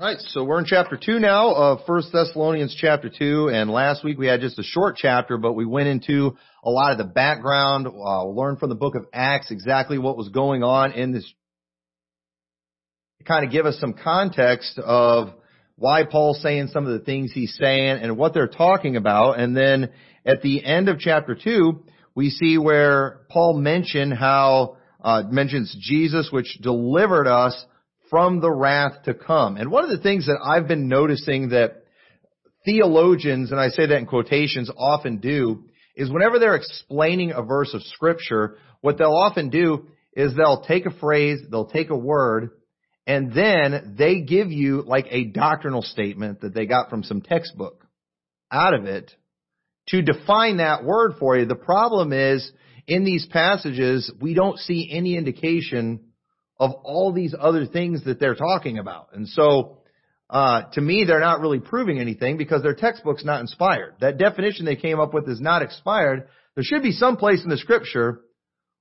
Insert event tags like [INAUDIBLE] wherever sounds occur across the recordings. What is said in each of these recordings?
All right, so we're in chapter 2 now of 1 Thessalonians chapter 2, and last week we had just a short chapter, but we went into a lot of the background, uh, learned from the book of Acts exactly what was going on in this, to kind of give us some context of why Paul's saying some of the things he's saying and what they're talking about, and then at the end of chapter 2, we see where Paul mentioned how, uh, mentions Jesus which delivered us from the wrath to come. And one of the things that I've been noticing that theologians, and I say that in quotations, often do, is whenever they're explaining a verse of scripture, what they'll often do is they'll take a phrase, they'll take a word, and then they give you like a doctrinal statement that they got from some textbook out of it to define that word for you. The problem is in these passages, we don't see any indication of all these other things that they're talking about. And so, uh, to me, they're not really proving anything because their textbook's not inspired. That definition they came up with is not expired. There should be some place in the scripture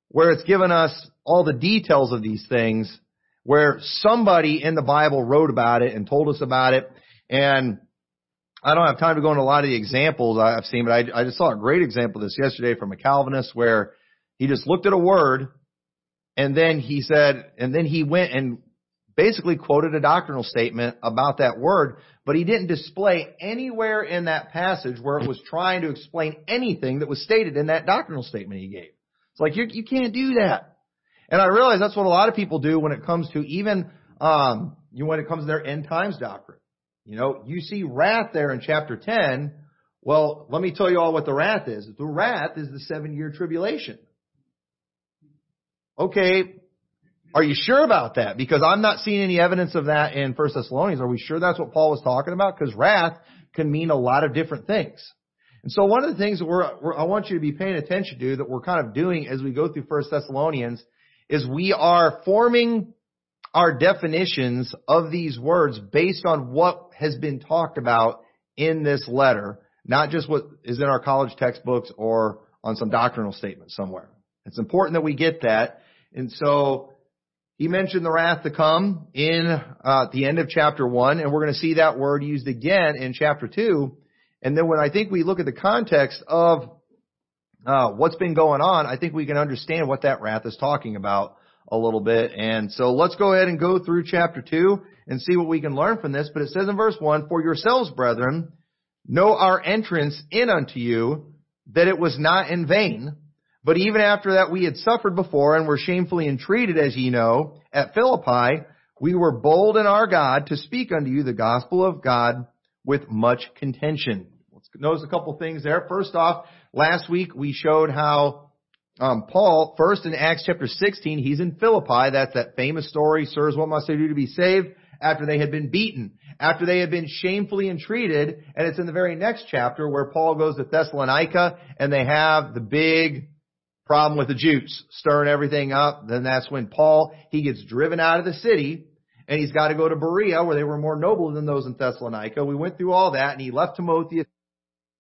where it's given us all the details of these things, where somebody in the Bible wrote about it and told us about it. And I don't have time to go into a lot of the examples I've seen, but I, I just saw a great example of this yesterday from a Calvinist where he just looked at a word and then he said, and then he went and basically quoted a doctrinal statement about that word, but he didn't display anywhere in that passage where it was trying to explain anything that was stated in that doctrinal statement he gave. It's like, you, can't do that. And I realize that's what a lot of people do when it comes to even, um, you know, when it comes to their end times doctrine. You know, you see wrath there in chapter 10. Well, let me tell you all what the wrath is. The wrath is the seven year tribulation. Okay, are you sure about that? Because I'm not seeing any evidence of that in First Thessalonians. Are we sure that's what Paul was talking about? Because wrath can mean a lot of different things. And so one of the things that we're, we're, I want you to be paying attention to that we're kind of doing as we go through First Thessalonians is we are forming our definitions of these words based on what has been talked about in this letter, not just what is in our college textbooks or on some doctrinal statement somewhere. It's important that we get that. And so he mentioned the wrath to come in uh, the end of chapter one, and we're going to see that word used again in chapter two. And then when I think we look at the context of uh, what's been going on, I think we can understand what that wrath is talking about a little bit. And so let's go ahead and go through chapter two and see what we can learn from this. But it says in verse one, "For yourselves, brethren, know our entrance in unto you, that it was not in vain." But even after that we had suffered before and were shamefully entreated, as ye know, at Philippi, we were bold in our God to speak unto you the gospel of God with much contention. Let's notice a couple things there. First off, last week we showed how um, Paul, first in Acts chapter 16, he's in Philippi. That's that famous story, sirs, what must I do to be saved? After they had been beaten, after they had been shamefully entreated, and it's in the very next chapter where Paul goes to Thessalonica and they have the big problem with the Jews, stirring everything up. Then that's when Paul, he gets driven out of the city and he's got to go to Berea where they were more noble than those in Thessalonica. We went through all that and he left Timothy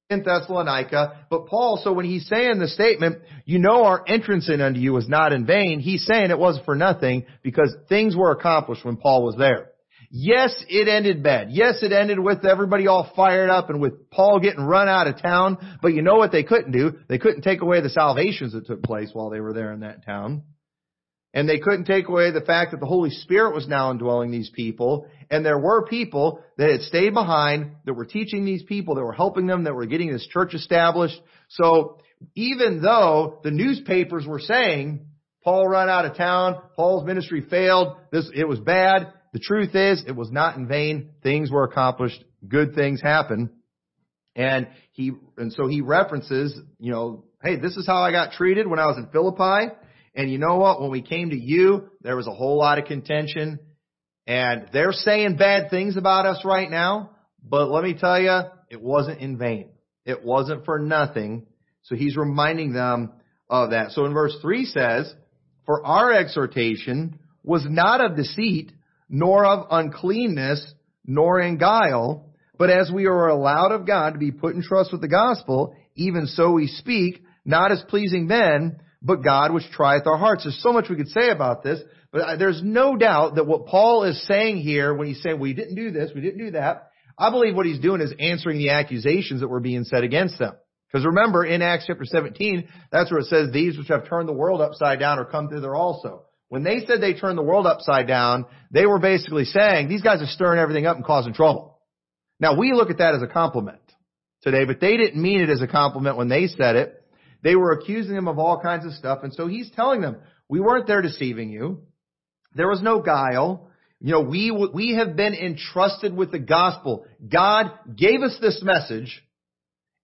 in Thessalonica. But Paul, so when he's saying the statement, you know our entrance in unto you was not in vain, he's saying it wasn't for nothing because things were accomplished when Paul was there. Yes, it ended bad. Yes, it ended with everybody all fired up and with Paul getting run out of town. But you know what they couldn't do? They couldn't take away the salvations that took place while they were there in that town. And they couldn't take away the fact that the Holy Spirit was now indwelling these people. And there were people that had stayed behind, that were teaching these people, that were helping them, that were getting this church established. So even though the newspapers were saying, Paul ran out of town, Paul's ministry failed, this, it was bad, the truth is, it was not in vain. Things were accomplished. Good things happened. And he, and so he references, you know, hey, this is how I got treated when I was in Philippi. And you know what? When we came to you, there was a whole lot of contention. And they're saying bad things about us right now. But let me tell you, it wasn't in vain. It wasn't for nothing. So he's reminding them of that. So in verse 3 says, For our exhortation was not of deceit, nor of uncleanness, nor in guile, but as we are allowed of God to be put in trust with the gospel, even so we speak, not as pleasing men, but God which trieth our hearts. There's so much we could say about this, But there's no doubt that what Paul is saying here when he's saying we didn't do this, we didn't do that, I believe what he's doing is answering the accusations that were being said against them. Because remember, in Acts chapter 17, that's where it says, these which have turned the world upside down are come thither also. When they said they turned the world upside down, they were basically saying, these guys are stirring everything up and causing trouble. Now we look at that as a compliment today, but they didn't mean it as a compliment when they said it. They were accusing them of all kinds of stuff, and so he's telling them, we weren't there deceiving you. There was no guile. You know, we, we have been entrusted with the gospel. God gave us this message,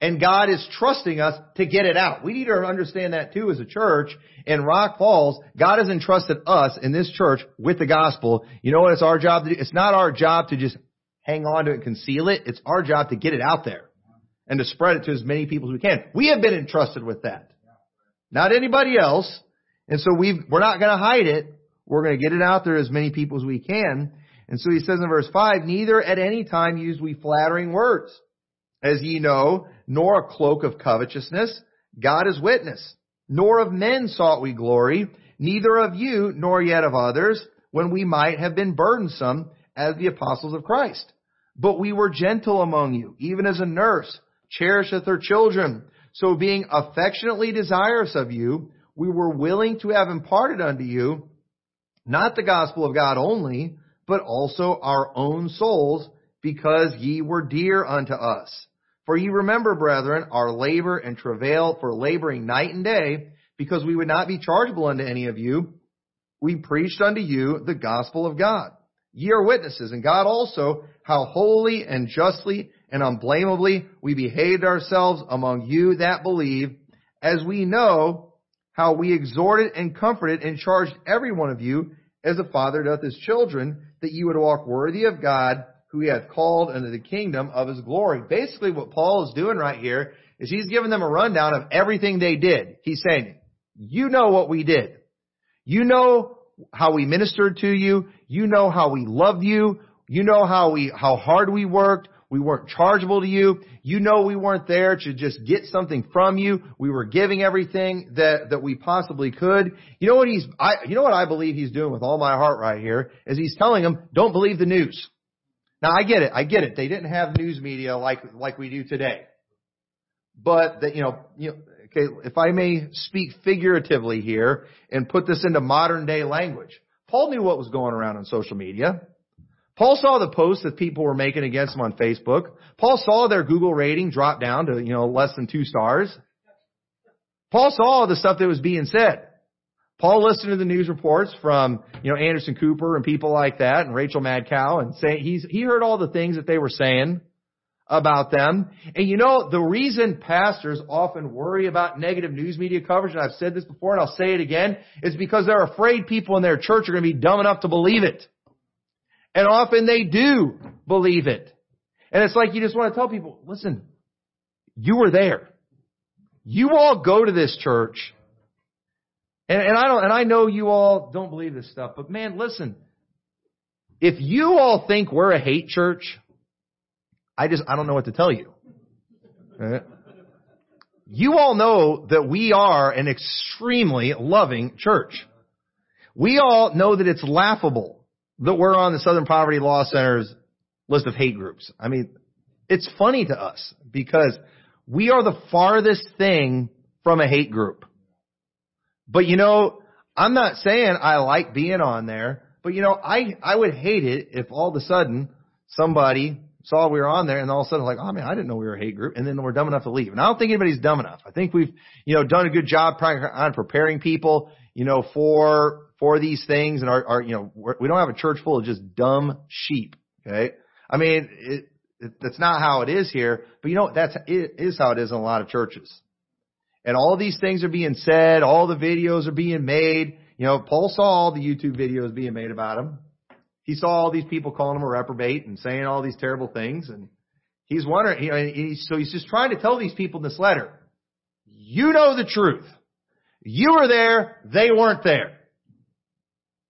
and God is trusting us to get it out. We need to understand that too as a church. In Rock Falls, God has entrusted us in this church with the gospel. You know what it's our job to do? It's not our job to just hang on to it and conceal it. It's our job to get it out there and to spread it to as many people as we can. We have been entrusted with that. Not anybody else. And so we we're not going to hide it. We're going to get it out there as many people as we can. And so he says in verse 5, neither at any time use we flattering words, as ye know, nor a cloak of covetousness. God is witness. Nor of men sought we glory, neither of you, nor yet of others, when we might have been burdensome as the apostles of Christ. But we were gentle among you, even as a nurse cherisheth her children. So being affectionately desirous of you, we were willing to have imparted unto you not the gospel of God only, but also our own souls, because ye were dear unto us. For ye remember, brethren, our labor and travail for laboring night and day, because we would not be chargeable unto any of you. We preached unto you the gospel of God. Ye are witnesses, and God also, how holy and justly and unblameably we behaved ourselves among you that believe, as we know how we exhorted and comforted and charged every one of you as a father doth his children, that you would walk worthy of God, who he hath called unto the kingdom of his glory. Basically what Paul is doing right here is he's giving them a rundown of everything they did. He's saying, you know what we did. You know how we ministered to you. You know how we loved you. You know how we, how hard we worked. We weren't chargeable to you. You know we weren't there to just get something from you. We were giving everything that, that we possibly could. You know what he's, I, you know what I believe he's doing with all my heart right here is he's telling them, don't believe the news. Now I get it. I get it. They didn't have news media like, like we do today. But that, you know, you know, okay, if I may speak figuratively here and put this into modern day language. Paul knew what was going around on social media. Paul saw the posts that people were making against him on Facebook. Paul saw their Google rating drop down to, you know, less than two stars. Paul saw the stuff that was being said. Paul listened to the news reports from, you know, Anderson Cooper and people like that and Rachel Madcow and say he's, he heard all the things that they were saying about them. And you know, the reason pastors often worry about negative news media coverage, and I've said this before and I'll say it again, is because they're afraid people in their church are going to be dumb enough to believe it. And often they do believe it. And it's like you just want to tell people, listen, you were there. You all go to this church. And, and I don't, and I know you all don't believe this stuff, but man, listen. If you all think we're a hate church, I just, I don't know what to tell you. You all know that we are an extremely loving church. We all know that it's laughable that we're on the Southern Poverty Law Center's list of hate groups. I mean, it's funny to us because we are the farthest thing from a hate group. But you know, I'm not saying I like being on there, but you know, I, I would hate it if all of a sudden somebody saw we were on there and all of a sudden like, oh man, I didn't know we were a hate group and then we're dumb enough to leave. And I don't think anybody's dumb enough. I think we've, you know, done a good job on preparing people, you know, for for these things and our, are you know, we're, we do not have a church full of just dumb sheep. Okay. I mean, it, it, that's not how it is here, but you know, that's, it is how it is in a lot of churches. And all these things are being said, all the videos are being made. You know, Paul saw all the YouTube videos being made about him. He saw all these people calling him a reprobate and saying all these terrible things and he's wondering, you know, he's, so he's just trying to tell these people in this letter, you know the truth. You were there, they weren't there.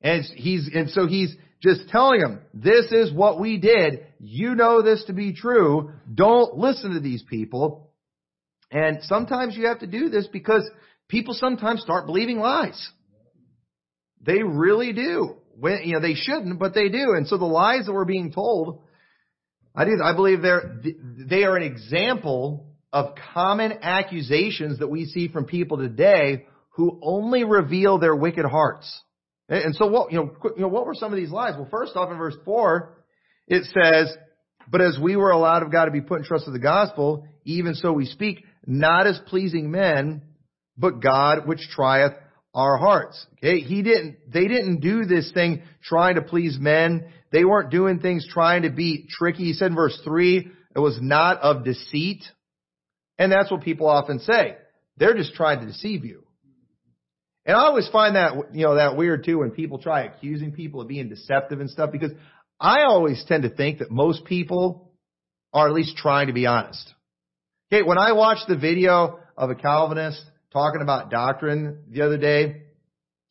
And he's, and so he's just telling them, this is what we did. You know this to be true. Don't listen to these people. And sometimes you have to do this because people sometimes start believing lies. They really do. When, you know, they shouldn't, but they do. And so the lies that we're being told, I do, I believe they're, they are an example of common accusations that we see from people today who only reveal their wicked hearts. And so what, you know, you know, what were some of these lies? Well, first off in verse 4, it says, but as we were allowed of God to be put in trust of the gospel, even so we speak, not as pleasing men, but God which trieth our hearts. Okay, he didn't, they didn't do this thing trying to please men. They weren't doing things trying to be tricky. He said in verse three, it was not of deceit. And that's what people often say. They're just trying to deceive you. And I always find that, you know, that weird too when people try accusing people of being deceptive and stuff because I always tend to think that most people are at least trying to be honest. Okay, when I watched the video of a Calvinist talking about doctrine the other day,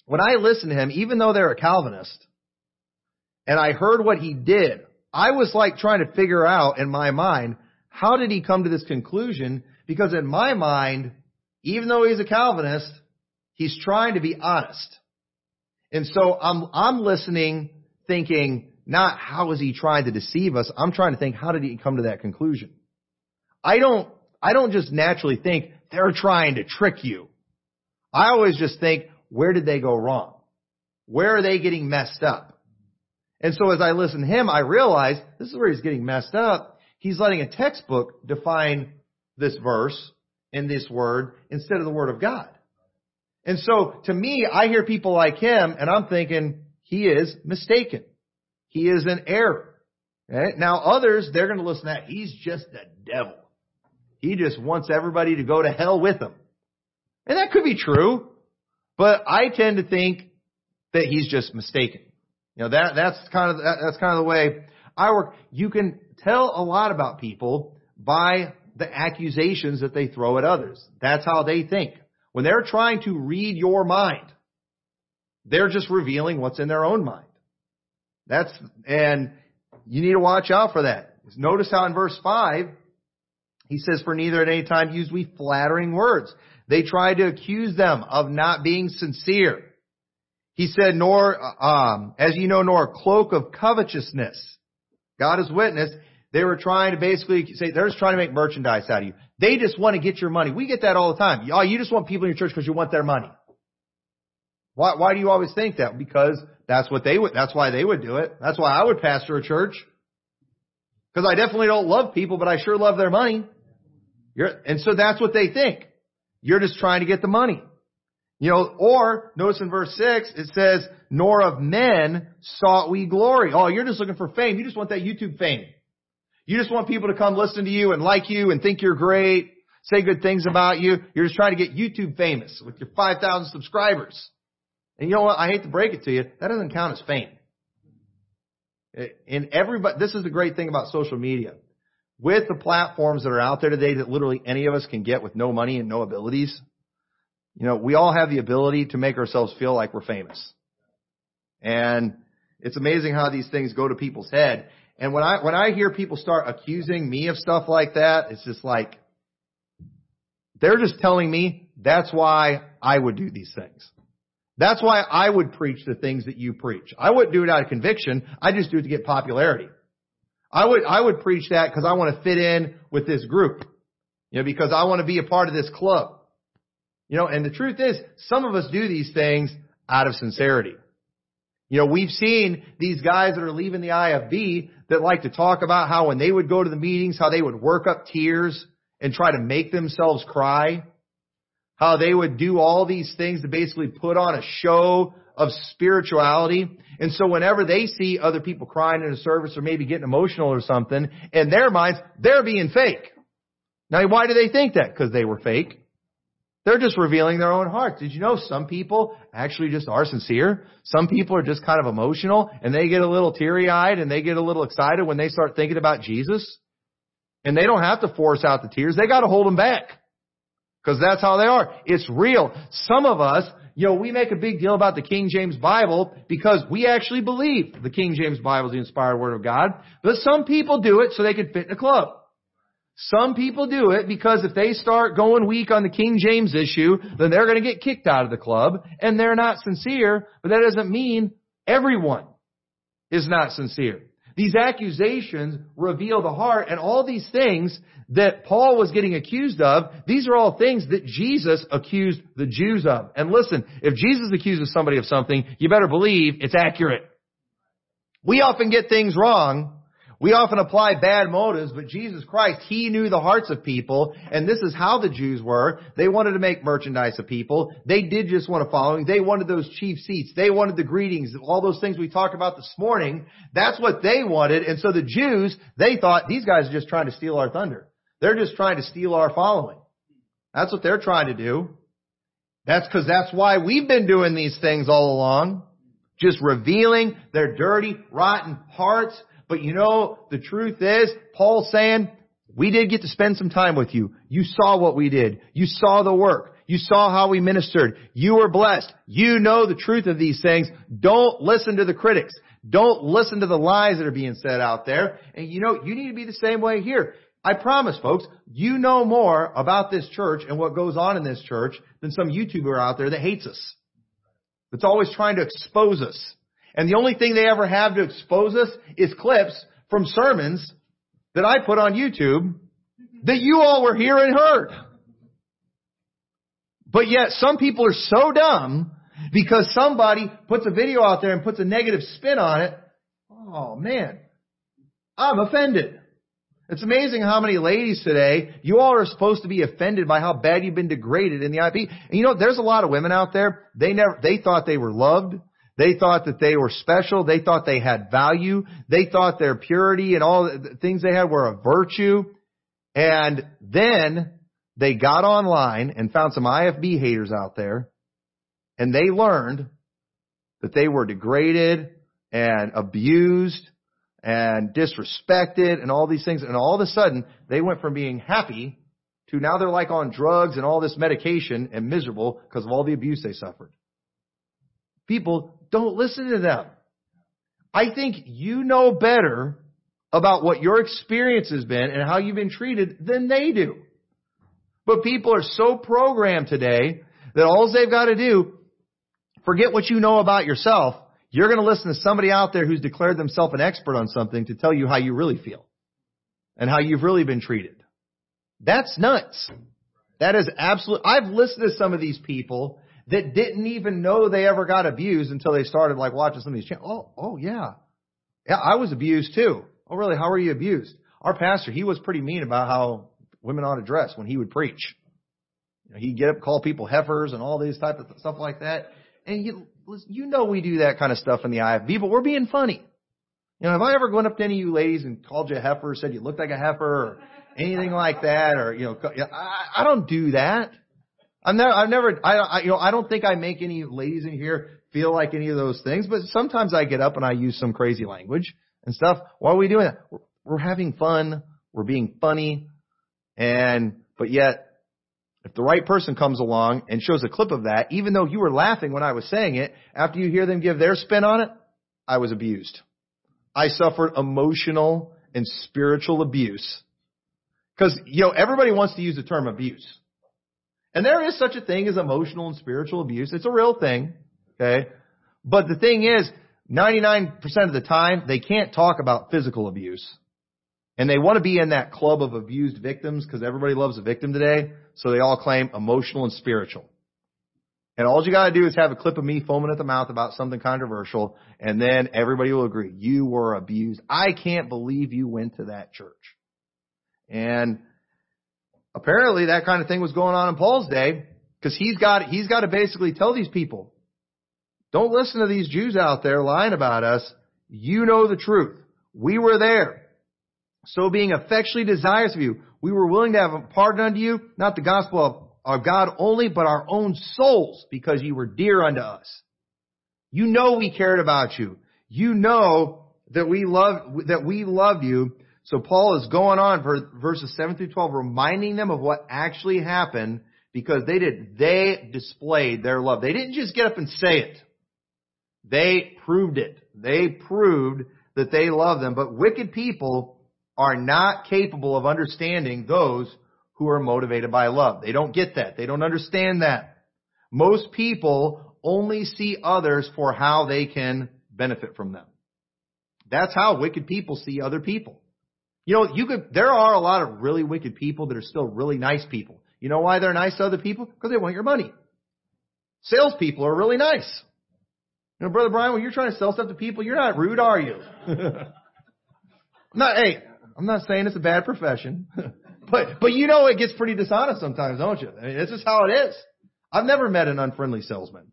when I listened to him, even though they're a Calvinist, and I heard what he did, I was like trying to figure out in my mind, how did he come to this conclusion? Because in my mind, even though he's a Calvinist, he's trying to be honest. And so I'm, I'm listening thinking, not how is he trying to deceive us? I'm trying to think, how did he come to that conclusion? I don't, I don't just naturally think they're trying to trick you. I always just think, where did they go wrong? Where are they getting messed up? And so as I listen to him, I realize this is where he's getting messed up. He's letting a textbook define this verse and this word instead of the word of God. And so to me, I hear people like him and I'm thinking he is mistaken. He is an error. Now others, they're going to listen to that. He's just the devil. He just wants everybody to go to hell with him. And that could be true, but I tend to think that he's just mistaken. You know, that, that's kind of, that, that's kind of the way I work. You can tell a lot about people by the accusations that they throw at others. That's how they think. When they're trying to read your mind, they're just revealing what's in their own mind. That's, and you need to watch out for that. Notice how in verse 5, he says, for neither at any time use we flattering words. They tried to accuse them of not being sincere. He said, nor, um, as you know, nor a cloak of covetousness. God is witness. They were trying to basically say, they're just trying to make merchandise out of you. They just want to get your money. We get that all the time. Oh, you just want people in your church because you want their money. Why, why do you always think that? Because that's what they would, that's why they would do it. That's why I would pastor a church. Because I definitely don't love people, but I sure love their money. You're, and so that's what they think. You're just trying to get the money. You know, or notice in verse 6, it says, nor of men sought we glory. Oh, you're just looking for fame. You just want that YouTube fame. You just want people to come listen to you and like you and think you're great, say good things about you. You're just trying to get YouTube famous with your 5,000 subscribers. And you know what? I hate to break it to you. That doesn't count as fame. And everybody, this is the great thing about social media. With the platforms that are out there today that literally any of us can get with no money and no abilities, you know, we all have the ability to make ourselves feel like we're famous. And it's amazing how these things go to people's head. And when I, when I hear people start accusing me of stuff like that, it's just like, they're just telling me that's why I would do these things. That's why I would preach the things that you preach. I wouldn't do it out of conviction. I just do it to get popularity. I would, I would preach that because I want to fit in with this group. You know, because I want to be a part of this club. You know, and the truth is, some of us do these things out of sincerity. You know, we've seen these guys that are leaving the IFB that like to talk about how when they would go to the meetings, how they would work up tears and try to make themselves cry how they would do all these things to basically put on a show of spirituality. And so whenever they see other people crying in a service or maybe getting emotional or something, in their minds, they're being fake. Now why do they think that? Because they were fake. They're just revealing their own hearts. Did you know some people actually just are sincere? Some people are just kind of emotional and they get a little teary eyed and they get a little excited when they start thinking about Jesus. And they don't have to force out the tears. They got to hold them back. Because that's how they are. It's real. Some of us, you know, we make a big deal about the King James Bible because we actually believe the King James Bible is the inspired Word of God. But some people do it so they can fit in a club. Some people do it because if they start going weak on the King James issue, then they're going to get kicked out of the club and they're not sincere, but that doesn't mean everyone is not sincere. These accusations reveal the heart and all these things that Paul was getting accused of, these are all things that Jesus accused the Jews of. And listen, if Jesus accuses somebody of something, you better believe it's accurate. We often get things wrong. We often apply bad motives, but Jesus Christ, He knew the hearts of people, and this is how the Jews were. They wanted to make merchandise of people. They did just want a following. They wanted those chief seats. They wanted the greetings, all those things we talked about this morning. That's what they wanted, and so the Jews, they thought, these guys are just trying to steal our thunder. They're just trying to steal our following. That's what they're trying to do. That's because that's why we've been doing these things all along. Just revealing their dirty, rotten hearts. But you know, the truth is, Paul's saying, we did get to spend some time with you. You saw what we did. You saw the work. You saw how we ministered. You were blessed. You know the truth of these things. Don't listen to the critics. Don't listen to the lies that are being said out there. And you know, you need to be the same way here. I promise folks, you know more about this church and what goes on in this church than some YouTuber out there that hates us. That's always trying to expose us. And the only thing they ever have to expose us is clips from sermons that I put on YouTube that you all were here and heard. But yet some people are so dumb because somebody puts a video out there and puts a negative spin on it. Oh man, I'm offended. It's amazing how many ladies today, you all are supposed to be offended by how bad you've been degraded in the IP. And you know, there's a lot of women out there, they never, they thought they were loved. They thought that they were special. They thought they had value. They thought their purity and all the things they had were a virtue. And then they got online and found some IFB haters out there and they learned that they were degraded and abused and disrespected and all these things. And all of a sudden, they went from being happy to now they're like on drugs and all this medication and miserable because of all the abuse they suffered. People don't listen to them. I think you know better about what your experience has been and how you've been treated than they do. But people are so programmed today that all they've got to do, forget what you know about yourself you're going to listen to somebody out there who's declared themselves an expert on something to tell you how you really feel and how you've really been treated. That's nuts. That is absolute. I've listened to some of these people that didn't even know they ever got abused until they started like watching some of these channels. Oh, oh yeah. Yeah, I was abused too. Oh really? How were you abused? Our pastor, he was pretty mean about how women ought to dress when he would preach. You know, he'd get up, call people heifers and all these type of stuff like that. And you, you know we do that kind of stuff in the IFB, but we're being funny. You know, have I ever gone up to any of you ladies and called you a heifer, said you looked like a heifer, or anything like that, or you know, I, I don't do that. I've never, I've never, I, I, you know, I don't think I make any ladies in here feel like any of those things, but sometimes I get up and I use some crazy language and stuff. Why are we doing that? We're, we're having fun. We're being funny. And, but yet if the right person comes along and shows a clip of that, even though you were laughing when I was saying it, after you hear them give their spin on it, I was abused. I suffered emotional and spiritual abuse. Cause, you know, everybody wants to use the term abuse. And there is such a thing as emotional and spiritual abuse. It's a real thing. Okay. But the thing is, 99% of the time, they can't talk about physical abuse. And they want to be in that club of abused victims because everybody loves a victim today. So they all claim emotional and spiritual. And all you gotta do is have a clip of me foaming at the mouth about something controversial and then everybody will agree. You were abused. I can't believe you went to that church. And apparently that kind of thing was going on in Paul's day because he's got, he's got to basically tell these people, don't listen to these Jews out there lying about us. You know the truth. We were there. So being affectionately desirous of you, we were willing to have a pardon unto you, not the gospel of our God only, but our own souls, because you were dear unto us. You know we cared about you. You know that we love, that we love you. So Paul is going on for verses 7 through 12, reminding them of what actually happened because they did, they displayed their love. They didn't just get up and say it. They proved it. They proved that they love them. But wicked people are not capable of understanding those who are motivated by love. They don't get that. They don't understand that. Most people only see others for how they can benefit from them. That's how wicked people see other people. You know, you could, there are a lot of really wicked people that are still really nice people. You know why they're nice to other people? Because they want your money. Salespeople are really nice. You know, Brother Brian, when you're trying to sell stuff to people, you're not rude, are you? [LAUGHS] not, hey, I'm not saying it's a bad profession. [LAUGHS] but, but you know it gets pretty dishonest sometimes, don't you? I mean, this is how it is. I've never met an unfriendly salesman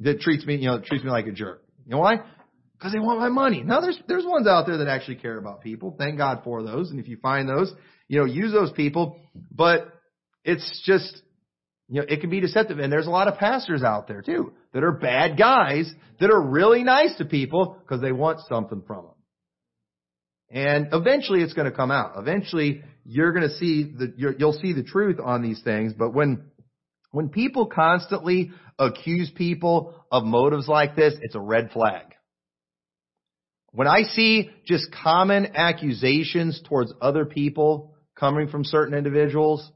that treats me, you know, treats me like a jerk. You know why? Because they want my money. Now there's, there's ones out there that actually care about people. Thank God for those. And if you find those, you know, use those people. But it's just, you know, it can be deceptive. And there's a lot of pastors out there too that are bad guys that are really nice to people because they want something from them. And eventually it's going to come out. Eventually you're going to see the, you'll see the truth on these things. But when, when people constantly accuse people of motives like this, it's a red flag. When I see just common accusations towards other people coming from certain individuals,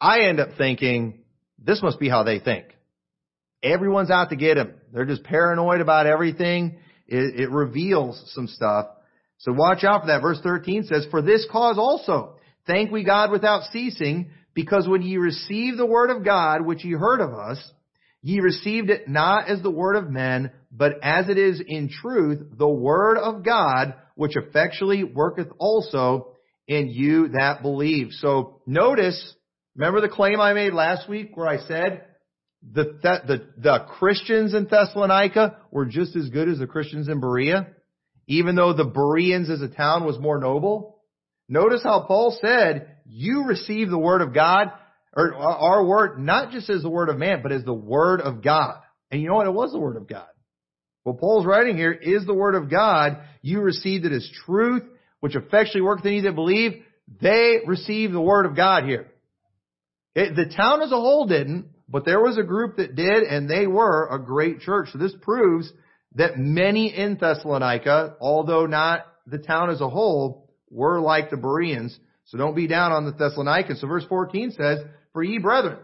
I end up thinking, this must be how they think. Everyone's out to get him. They're just paranoid about everything. It, it reveals some stuff. So watch out for that. Verse 13 says, For this cause also, thank we God without ceasing, because when ye received the word of God, which ye heard of us, ye received it not as the word of men, but as it is in truth the word of God, which effectually worketh also in you that believe. So notice, remember the claim I made last week where I said the, the, the Christians in Thessalonica were just as good as the Christians in Berea, even though the Bereans as a town was more noble. Notice how Paul said, you receive the word of God, or our word, not just as the word of man, but as the word of God. And you know what? It was the word of God. What Paul's writing here is the word of God. You received it as truth, which effectually worketh in you that believe. They received the word of God here. It, the town as a whole didn't, but there was a group that did, and they were a great church. So this proves that many in Thessalonica, although not the town as a whole, were like the Bereans. So don't be down on the Thessalonians. So verse 14 says, For ye brethren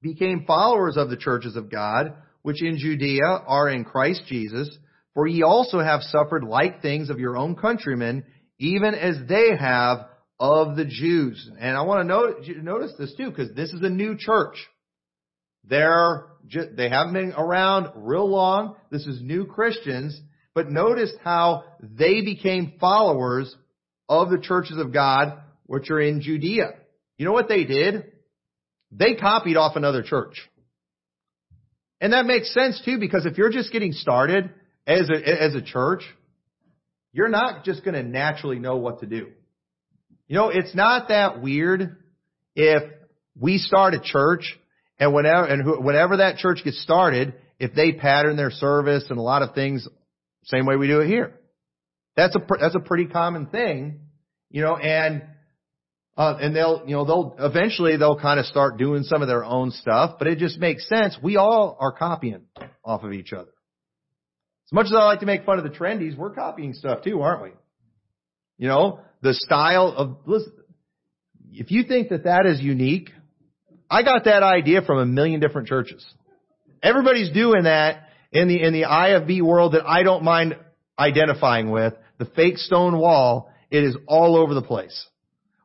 became followers of the churches of God, which in Judea are in Christ Jesus, for ye also have suffered like things of your own countrymen, even as they have of the Jews. And I want to notice this too, because this is a new church. They're, they haven't been around real long. This is new Christians. But notice how they became followers of the churches of God, which are in Judea. You know what they did? They copied off another church. And that makes sense too, because if you're just getting started as a, as a church, you're not just going to naturally know what to do. You know, it's not that weird if we start a church and whenever, and whenever that church gets started, if they pattern their service and a lot of things, same way we do it here. That's a, that's a pretty common thing, you know, and, uh, and they'll, you know, they'll, eventually they'll kind of start doing some of their own stuff, but it just makes sense. We all are copying off of each other. As much as I like to make fun of the trendies, we're copying stuff too, aren't we? You know, the style of, listen, if you think that that is unique, I got that idea from a million different churches. Everybody's doing that in the, in the IFB world that I don't mind identifying with. The fake stone wall, it is all over the place.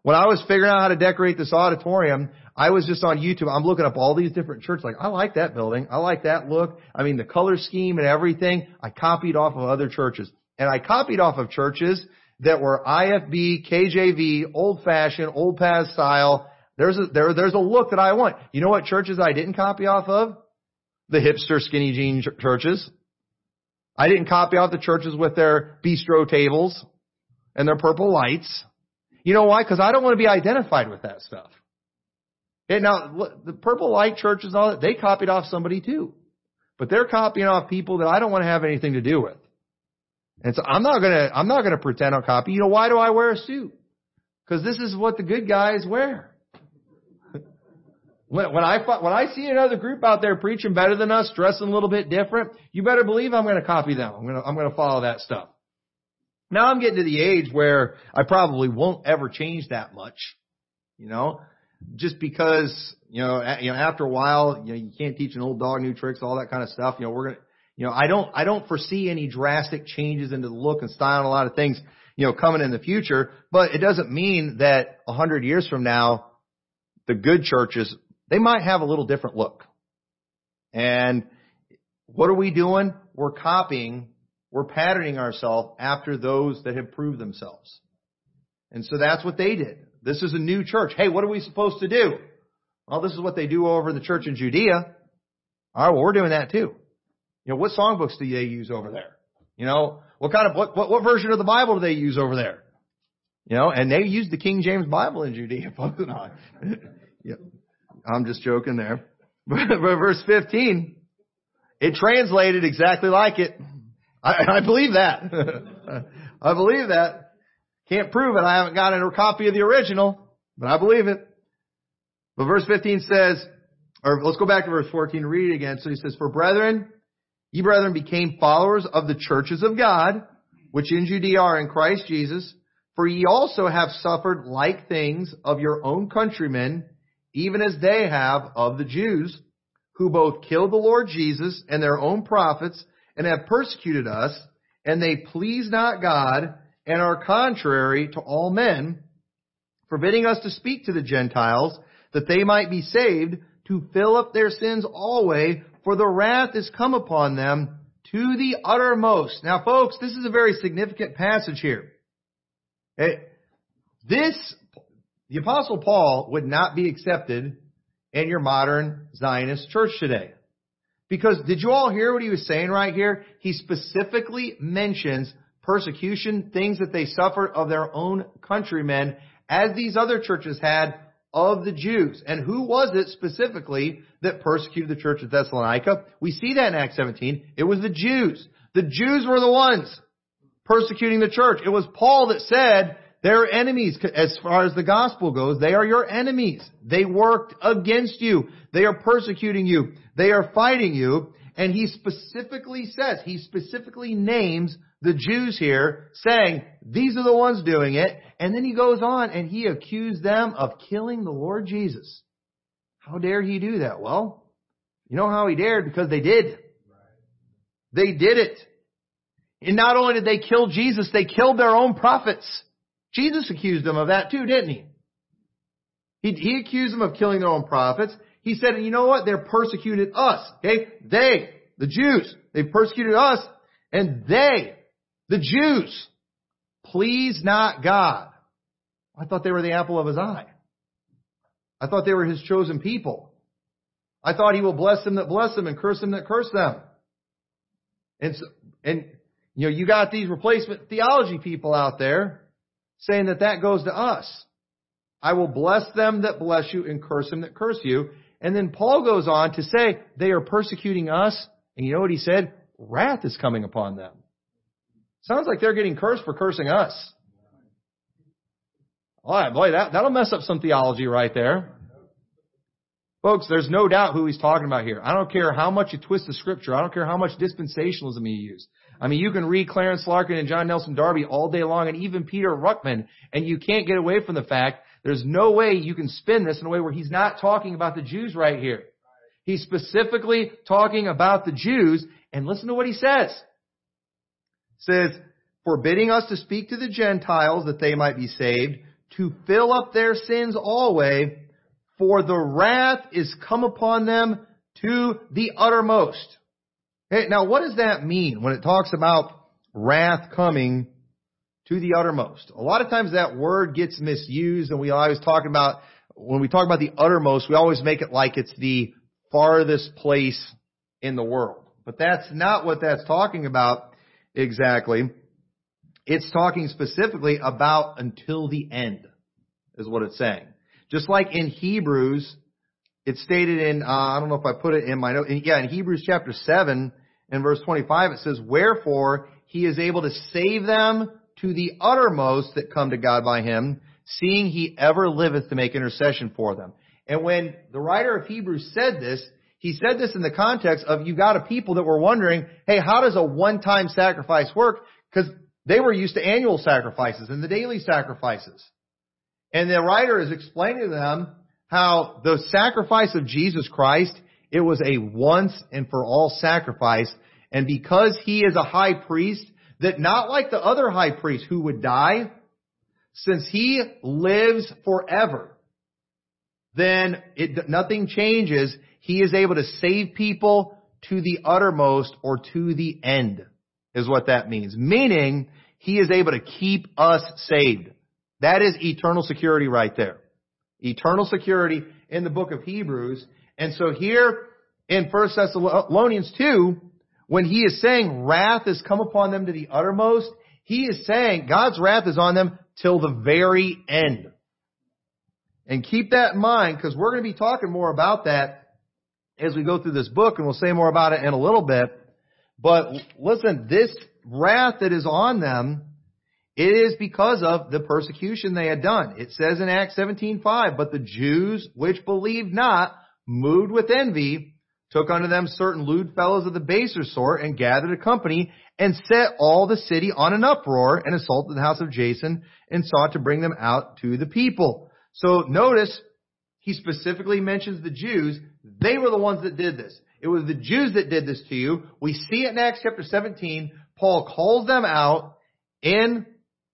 When I was figuring out how to decorate this auditorium, I was just on YouTube. I'm looking up all these different churches. Like, I like that building. I like that look. I mean, the color scheme and everything. I copied off of other churches. And I copied off of churches that were IFB, KJV, old fashioned, old past style, there's a, there, there's a look that I want. You know what churches I didn't copy off of? The hipster skinny jean ch- churches. I didn't copy off the churches with their bistro tables and their purple lights. You know why? Because I don't want to be identified with that stuff. And now, the purple light churches, and all that, they copied off somebody too. But they're copying off people that I don't want to have anything to do with. And so I'm not gonna, I'm not gonna pretend I'll copy. You know, why do I wear a suit? Because this is what the good guys wear. [LAUGHS] When, when I when I see another group out there preaching better than us, dressing a little bit different, you better believe I'm going to copy them. I'm to I'm going to follow that stuff. Now I'm getting to the age where I probably won't ever change that much, you know, just because, you know, you know, after a while, you know, you can't teach an old dog new tricks, all that kind of stuff. You know, we're going to, you know, I don't, I don't foresee any drastic changes into the look and style and a lot of things, you know, coming in the future, but it doesn't mean that a hundred years from now, the good churches, they might have a little different look. And what are we doing? We're copying, we're patterning ourselves after those that have proved themselves. And so that's what they did. This is a new church. Hey, what are we supposed to do? Well, this is what they do over in the church in Judea. All right, well, we're doing that too. You know, what songbooks do they use over there? You know, what kind of, what, what, what version of the Bible do they use over there? You know, and they use the King James Bible in Judea. [LAUGHS] [LAUGHS] yeah, I'm just joking there. [LAUGHS] But verse 15, it translated exactly like it. I, I believe that. [LAUGHS] I believe that. Can't prove it. I haven't got a copy of the original, but I believe it. But verse 15 says, or let's go back to verse 14 and read it again. So he says, For brethren, ye brethren became followers of the churches of God, which in Judea are in Christ Jesus, for ye also have suffered like things of your own countrymen, even as they have of the Jews, who both killed the Lord Jesus and their own prophets, and have persecuted us, and they please not God, and are contrary to all men, forbidding us to speak to the Gentiles, that they might be saved, to fill up their sins always, for the wrath is come upon them to the uttermost. Now folks, this is a very significant passage here. This, the apostle Paul would not be accepted in your modern Zionist church today. Because did you all hear what he was saying right here? He specifically mentions persecution, things that they suffered of their own countrymen, as these other churches had of the Jews. And who was it specifically that persecuted the church of Thessalonica? We see that in Acts 17. It was the Jews. The Jews were the ones persecuting the church. It was Paul that said, they're enemies as far as the gospel goes. They are your enemies. They worked against you. They are persecuting you. They are fighting you. And he specifically says, he specifically names the Jews here saying, these are the ones doing it. And then he goes on and he accused them of killing the Lord Jesus. How dare he do that? Well, you know how he dared? Because they did. They did it. And not only did they kill Jesus, they killed their own prophets. Jesus accused them of that too, didn't he? He, he accused them of killing their own prophets. He said, you know what? They're persecuted us. Okay? They, the Jews, they persecuted us and they, the Jews, please not God. I thought they were the apple of his eye. I thought they were his chosen people. I thought he will bless them that bless them and curse them that curse them. And so, and you know, you got these replacement theology people out there saying that that goes to us. I will bless them that bless you and curse them that curse you. And then Paul goes on to say they are persecuting us. And you know what he said? Wrath is coming upon them. Sounds like they're getting cursed for cursing us. All right, boy, that, that'll mess up some theology right there. Folks, there's no doubt who he's talking about here. I don't care how much you twist the scripture. I don't care how much dispensationalism you use. I mean, you can read Clarence Larkin and John Nelson Darby all day long and even Peter Ruckman, and you can't get away from the fact there's no way you can spin this in a way where he's not talking about the Jews right here. He's specifically talking about the Jews, and listen to what he says. says, forbidding us to speak to the Gentiles that they might be saved, to fill up their sins always, for the wrath is come upon them to the uttermost. Hey, now what does that mean when it talks about wrath coming to the uttermost? A lot of times that word gets misused and we always talk about, when we talk about the uttermost, we always make it like it's the farthest place in the world. But that's not what that's talking about exactly. It's talking specifically about until the end, is what it's saying. Just like in Hebrews, it's stated in, uh, I don't know if I put it in my note, yeah, in Hebrews chapter 7, in verse 25, it says, Wherefore he is able to save them to the uttermost that come to God by him, seeing he ever liveth to make intercession for them. And when the writer of Hebrews said this, he said this in the context of you got a people that were wondering, hey, how does a one-time sacrifice work? Because They were used to annual sacrifices and the daily sacrifices. And the writer is explaining to them how the sacrifice of Jesus Christ, it was a once and for all sacrifice. And because he is a high priest, that not like the other high priests who would die, since he lives forever, then it, nothing changes. He is able to save people to the uttermost or to the end is what that means. Meaning, he is able to keep us saved. That is eternal security right there. Eternal security in the book of Hebrews. And so here in 1 Thessalonians 2, when he is saying wrath has come upon them to the uttermost, he is saying God's wrath is on them till the very end. And keep that in mind because we're going to be talking more about that as we go through this book and we'll say more about it in a little bit. But listen, this wrath that is on them it is because of the persecution they had done. It says in Acts 17:5, but the Jews which believed not, moved with envy, took unto them certain lewd fellows of the baser sort, and gathered a company, and set all the city on an uproar, and assaulted the house of Jason, and sought to bring them out to the people. So notice, he specifically mentions the Jews. They were the ones that did this. It was the Jews that did this to you. We see it in Acts chapter 17. Paul calls them out in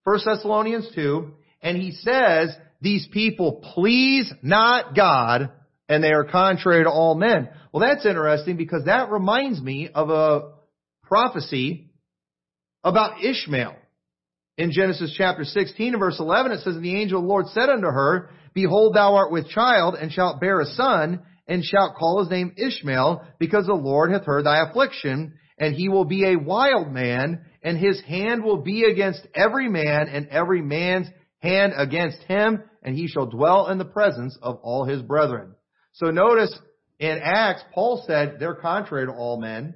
1 Thessalonians 2, and he says, these people please not God, and they are contrary to all men. Well, that's interesting because that reminds me of a prophecy about Ishmael. In Genesis chapter 16 and verse 11, it says, And the angel of the Lord said unto her, Behold, thou art with child, and shalt bear a son, and shalt call his name Ishmael, because the Lord hath heard thy affliction, and he will be a wild man, and his hand will be against every man, and every man's hand against him, and he shall dwell in the presence of all his brethren. So notice in Acts, Paul said they're contrary to all men.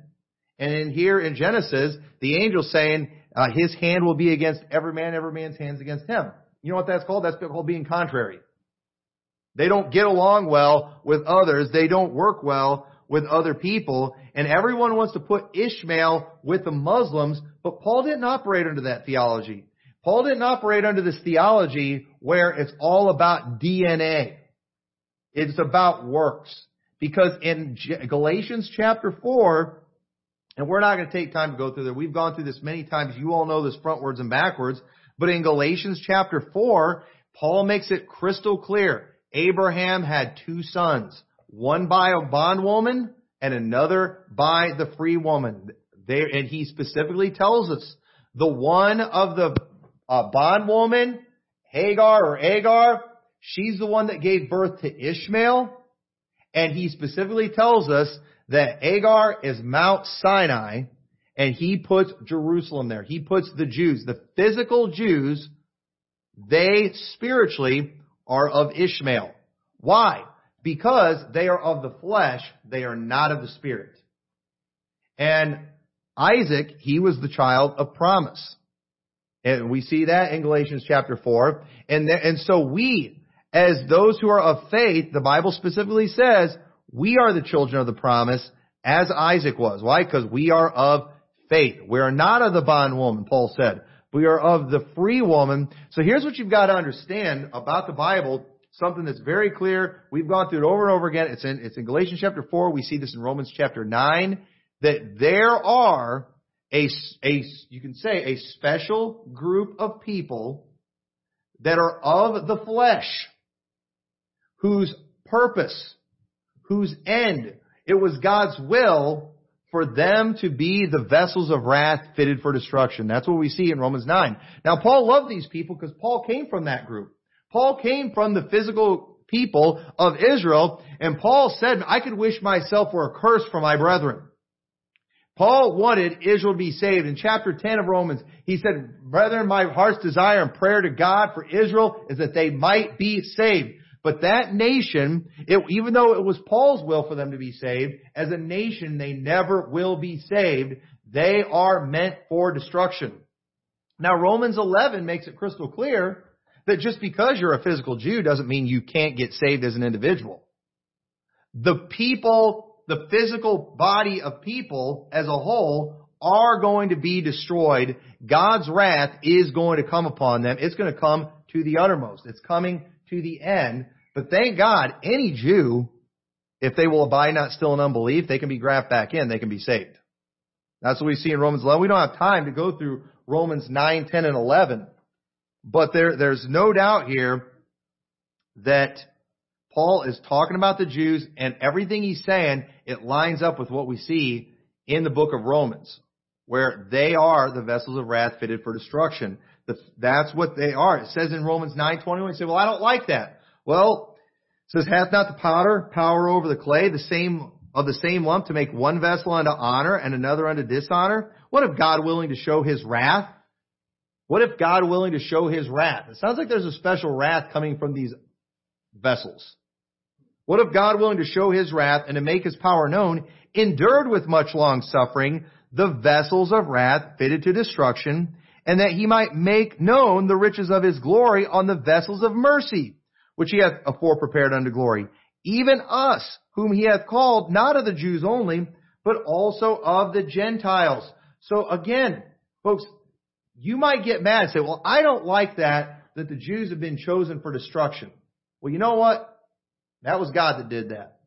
And in here in Genesis, the angel saying uh, his hand will be against every man, every man's hands against him. You know what that's called? That's called being contrary. They don't get along well with others. They don't work well with other people, and everyone wants to put Ishmael with the Muslims, but Paul didn't operate under that theology. Paul didn't operate under this theology where it's all about DNA. It's about works. Because in Galatians chapter 4, and we're not going to take time to go through there. We've gone through this many times. You all know this frontwards and backwards. But in Galatians chapter 4, Paul makes it crystal clear. Abraham had two sons one by a bondwoman and another by the free woman. There, and he specifically tells us the one of the uh, bondwoman, Hagar or Agar, she's the one that gave birth to Ishmael. And he specifically tells us that Agar is Mount Sinai and he puts Jerusalem there. He puts the Jews, the physical Jews, they spiritually are of Ishmael. Why? because they are of the flesh, they are not of the spirit. And Isaac, he was the child of promise. And we see that in Galatians chapter 4. And, and so we, as those who are of faith, the Bible specifically says, we are the children of the promise as Isaac was. Why? Because we are of faith. We are not of the bondwoman, Paul said. We are of the free woman. So here's what you've got to understand about the Bible something that's very clear. We've gone through it over and over again. It's in, it's in Galatians chapter 4. We see this in Romans chapter 9. That there are a, a, you can say a special group of people that are of the flesh, whose purpose, whose end, it was God's will for them to be the vessels of wrath fitted for destruction. That's what we see in Romans 9. Now Paul loved these people because Paul came from that group. Paul came from the physical people of Israel, and Paul said, I could wish myself were a curse for my brethren. Paul wanted Israel to be saved. In chapter 10 of Romans, he said, Brethren, my heart's desire and prayer to God for Israel is that they might be saved. But that nation, it, even though it was Paul's will for them to be saved, as a nation they never will be saved. They are meant for destruction. Now Romans 11 makes it crystal clear that just because you're a physical Jew doesn't mean you can't get saved as an individual. The people, the physical body of people as a whole are going to be destroyed. God's wrath is going to come upon them. It's going to come to the uttermost. It's coming to the end. But thank God, any Jew, if they will abide not still in unbelief, they can be grafted back in. They can be saved. That's what we see in Romans 11. We don't have time to go through Romans 9, 10, and 11. But there, there's no doubt here that Paul is talking about the Jews and everything he's saying, it lines up with what we see in the book of Romans, where they are the vessels of wrath fitted for destruction. That's what they are. It says in Romans 9:21, you say, well, I don't like that. Well, it says, hath not the powder power over the clay, the same of the same lump to make one vessel unto honor and another unto dishonor? What if God willing to show his wrath? What if God willing to show his wrath? It sounds like there's a special wrath coming from these vessels. What if God willing to show his wrath and to make his power known endured with much long suffering the vessels of wrath fitted to destruction and that he might make known the riches of his glory on the vessels of mercy, which he hath afore prepared unto glory. Even us, whom he hath called, not of the Jews only, but also of the Gentiles. So again, folks, you might get mad and say, well, I don't like that, that the Jews have been chosen for destruction. Well, you know what? That was God that did that.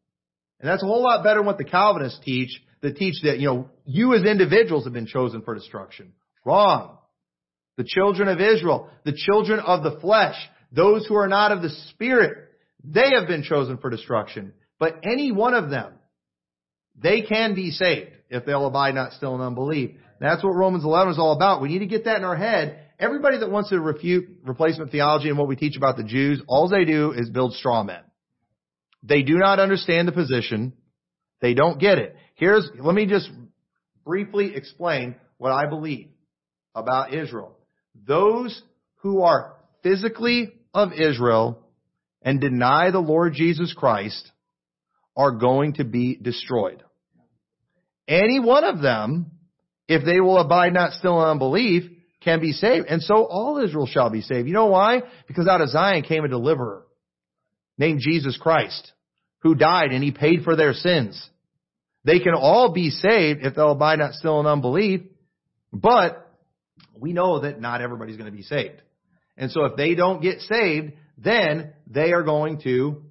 And that's a whole lot better than what the Calvinists teach, that teach that, you know, you as individuals have been chosen for destruction. Wrong. The children of Israel, the children of the flesh, those who are not of the Spirit, they have been chosen for destruction. But any one of them, they can be saved if they'll abide not still in unbelief. That's what Romans 11 is all about. We need to get that in our head. Everybody that wants to refute replacement theology and what we teach about the Jews, all they do is build straw men. They do not understand the position. They don't get it. Here's, let me just briefly explain what I believe about Israel. Those who are physically of Israel and deny the Lord Jesus Christ are going to be destroyed. Any one of them, if they will abide not still in unbelief, can be saved. And so all Israel shall be saved. You know why? Because out of Zion came a deliverer named Jesus Christ who died and he paid for their sins. They can all be saved if they'll abide not still in unbelief, but we know that not everybody's going to be saved. And so if they don't get saved, then they are going to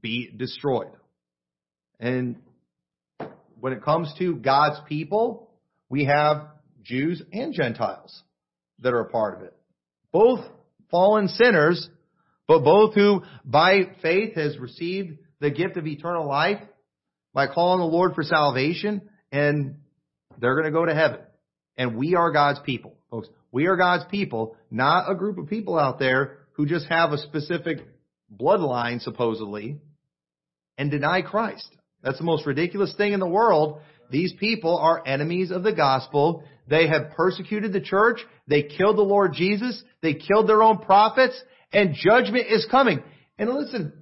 be destroyed. And when it comes to God's people, we have Jews and Gentiles that are a part of it. Both fallen sinners, but both who by faith has received the gift of eternal life by calling the Lord for salvation and they're going to go to heaven. And we are God's people, folks. We are God's people, not a group of people out there who just have a specific bloodline, supposedly, and deny Christ. That's the most ridiculous thing in the world. These people are enemies of the gospel. They have persecuted the church. They killed the Lord Jesus. They killed their own prophets. And judgment is coming. And listen,